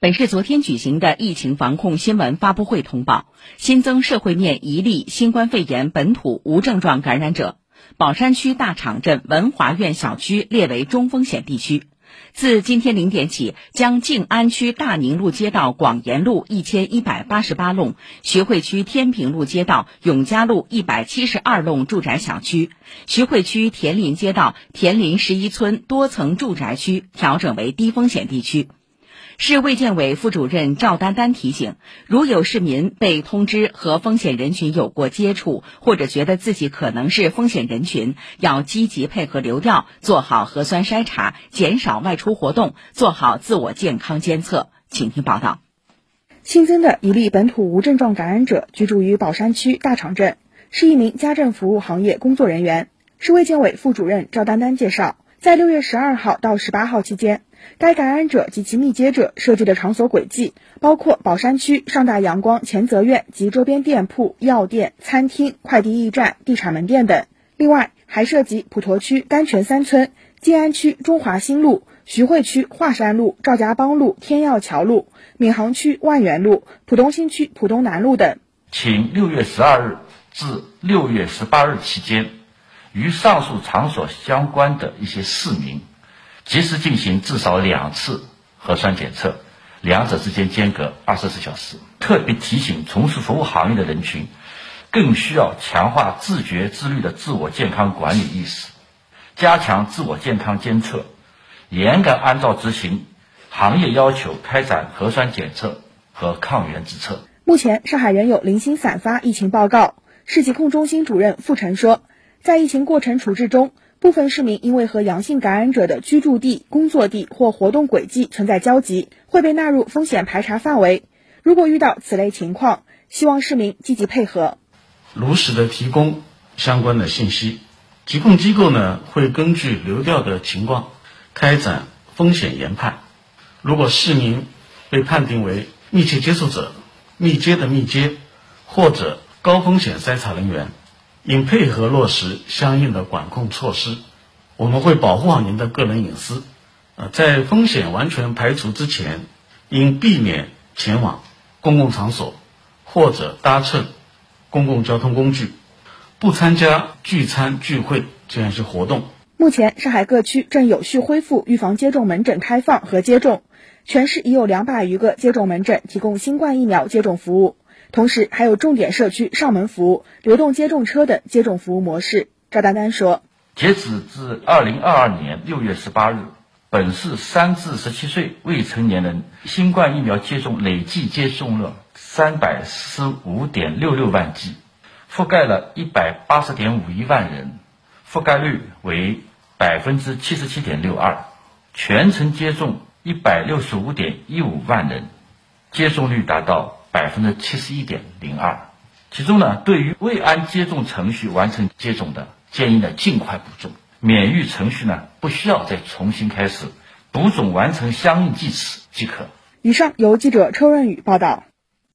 本市昨天举行的疫情防控新闻发布会通报，新增社会面一例新冠肺炎本土无症状感染者，宝山区大场镇文华苑小区列为中风险地区。自今天零点起，将静安区大宁路街道广延路一千一百八十八弄、徐汇区天平路街道永嘉路一百七十二弄住宅小区、徐汇区田林街道田林十一村多层住宅区调整为低风险地区。市卫健委副主任赵丹丹提醒：如有市民被通知和风险人群有过接触，或者觉得自己可能是风险人群，要积极配合流调，做好核酸筛查，减少外出活动，做好自我健康监测。请听报道。新增的一例本土无症状感染者居住于宝山区大场镇，是一名家政服务行业工作人员。市卫健委副主任赵丹丹介绍，在六月十二号到十八号期间。该感染者及其密接者设置的场所轨迹包括宝山区上大阳光前泽苑及周边店铺、药店、餐厅、快递驿站、地产门店等。另外，还涉及普陀区甘泉三村、静安区中华新路、徐汇区华山路、赵家浜路、天耀桥路、闵行区万源路、浦东新区浦东南路等。请六月十二日至六月十八日期间，与上述场所相关的一些市民。及时进行至少两次核酸检测，两者之间间隔二十四小时。特别提醒从事服务行业的人群，更需要强化自觉自律的自我健康管理意识，加强自我健康监测，严格按照执行行业要求开展核酸检测和抗原自测。目前，上海仍有零星散发疫情报告。市疾控中心主任傅晨说，在疫情过程处置中。部分市民因为和阳性感染者的居住地、工作地或活动轨迹存在交集，会被纳入风险排查范围。如果遇到此类情况，希望市民积极配合，如实的提供相关的信息。疾控机构呢会根据流调的情况开展风险研判。如果市民被判定为密切接触者、密接的密接或者高风险筛查人员。应配合落实相应的管控措施，我们会保护好您的个人隐私。呃，在风险完全排除之前，应避免前往公共场所或者搭乘公共交通工具，不参加聚餐聚会这样一些活动。目前，上海各区正有序恢复预防接种门诊开放和接种，全市已有两百余个接种门诊提供新冠疫苗接种服务。同时，还有重点社区上门服务、流动接种车等接种服务模式。赵丹丹说：“截止至二零二二年六月十八日，本市三至十七岁未成年人新冠疫苗接种累计接种了三百四十五点六六万剂，覆盖了一百八十点五一万人，覆盖率为百分之七十七点六二，全程接种一百六十五点一五万人，接种率达到。”百分之七十一点零二，其中呢，对于未按接种程序完成接种的，建议呢尽快补种；免疫程序呢不需要再重新开始，补种完成相应计时即可。以上由记者车润宇报道。